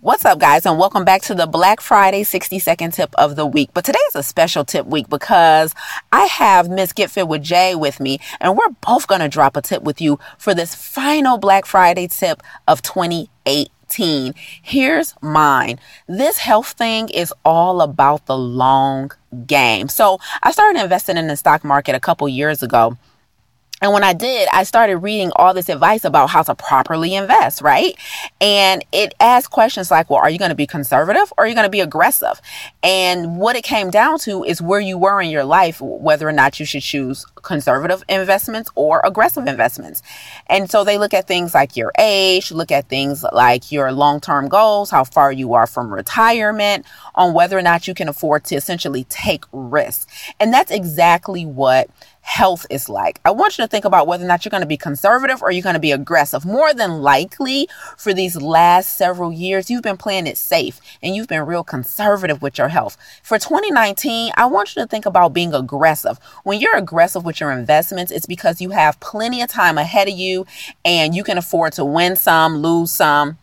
What's up, guys, and welcome back to the Black Friday 60 second tip of the week. But today is a special tip week because I have Miss Get Fit with Jay with me, and we're both going to drop a tip with you for this final Black Friday tip of 2018. Here's mine. This health thing is all about the long game. So I started investing in the stock market a couple years ago. And when I did, I started reading all this advice about how to properly invest, right? And it asked questions like, well, are you going to be conservative or are you going to be aggressive? And what it came down to is where you were in your life, whether or not you should choose conservative investments or aggressive investments. And so they look at things like your age, look at things like your long term goals, how far you are from retirement, on whether or not you can afford to essentially take risks. And that's exactly what health is like. I want you to think about whether or not you're going to be conservative or you're going to be aggressive. More than likely, for these last several years, you've been playing it safe and you've been real conservative with your health. For 2019, I want you to think about being aggressive. When you're aggressive with your investments, it's because you have plenty of time ahead of you and you can afford to win some, lose some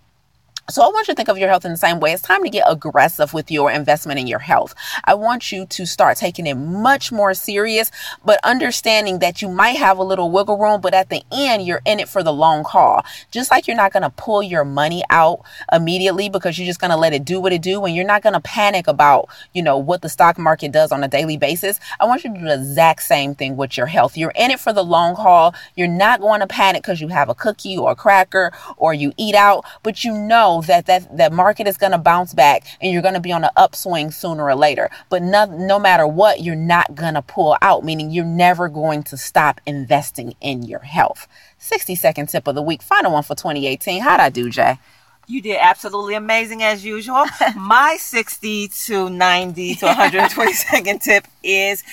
so I want you to think of your health in the same way. It's time to get aggressive with your investment in your health. I want you to start taking it much more serious, but understanding that you might have a little wiggle room, but at the end, you're in it for the long haul. Just like you're not going to pull your money out immediately because you're just going to let it do what it do and you're not going to panic about, you know, what the stock market does on a daily basis. I want you to do the exact same thing with your health. You're in it for the long haul. You're not going to panic because you have a cookie or a cracker or you eat out, but you know that that that market is going to bounce back and you're going to be on an upswing sooner or later. But no, no matter what, you're not going to pull out, meaning you're never going to stop investing in your health. 60 second tip of the week, final one for 2018. How'd I do, Jay? You did absolutely amazing as usual. My 60 to 90 to 120 second tip is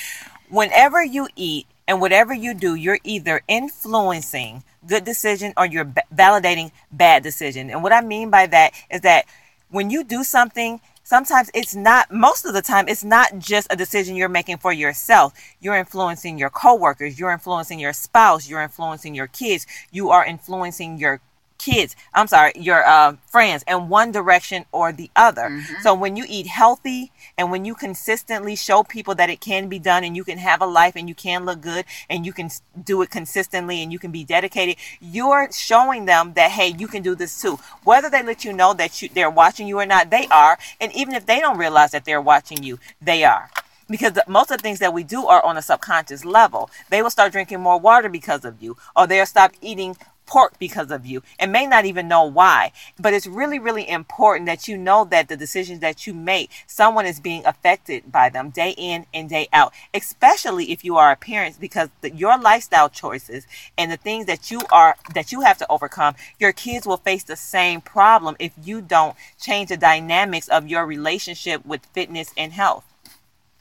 whenever you eat and whatever you do, you're either influencing good decision or you're b- validating bad decision. And what I mean by that is that when you do something, sometimes it's not most of the time it's not just a decision you're making for yourself you're influencing your coworkers you're influencing your spouse you're influencing your kids you are influencing your kids, I'm sorry, your uh, friends in one direction or the other. Mm-hmm. So when you eat healthy and when you consistently show people that it can be done and you can have a life and you can look good and you can do it consistently and you can be dedicated, you're showing them that, hey, you can do this too. Whether they let you know that you, they're watching you or not, they are. And even if they don't realize that they're watching you, they are because most of the things that we do are on a subconscious level. They will start drinking more water because of you, or they'll stop eating pork because of you and may not even know why. But it's really, really important that you know that the decisions that you make, someone is being affected by them day in and day out, especially if you are a parent, because the, your lifestyle choices and the things that you are, that you have to overcome, your kids will face the same problem if you don't change the dynamics of your relationship with fitness and health.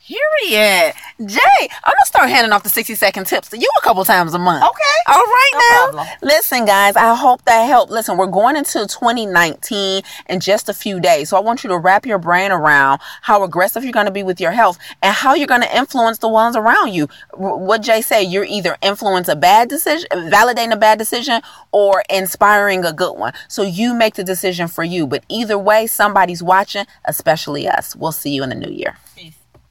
Period. Jay, I'm gonna start handing off the 60 second tips to you a couple times a month. Okay. All right no now. Problem. Listen, guys, I hope that helped. Listen, we're going into 2019 in just a few days. So I want you to wrap your brain around how aggressive you're gonna be with your health and how you're gonna influence the ones around you. What Jay said, you're either influence a bad decision, validating a bad decision, or inspiring a good one. So you make the decision for you. But either way, somebody's watching, especially us. We'll see you in the new year.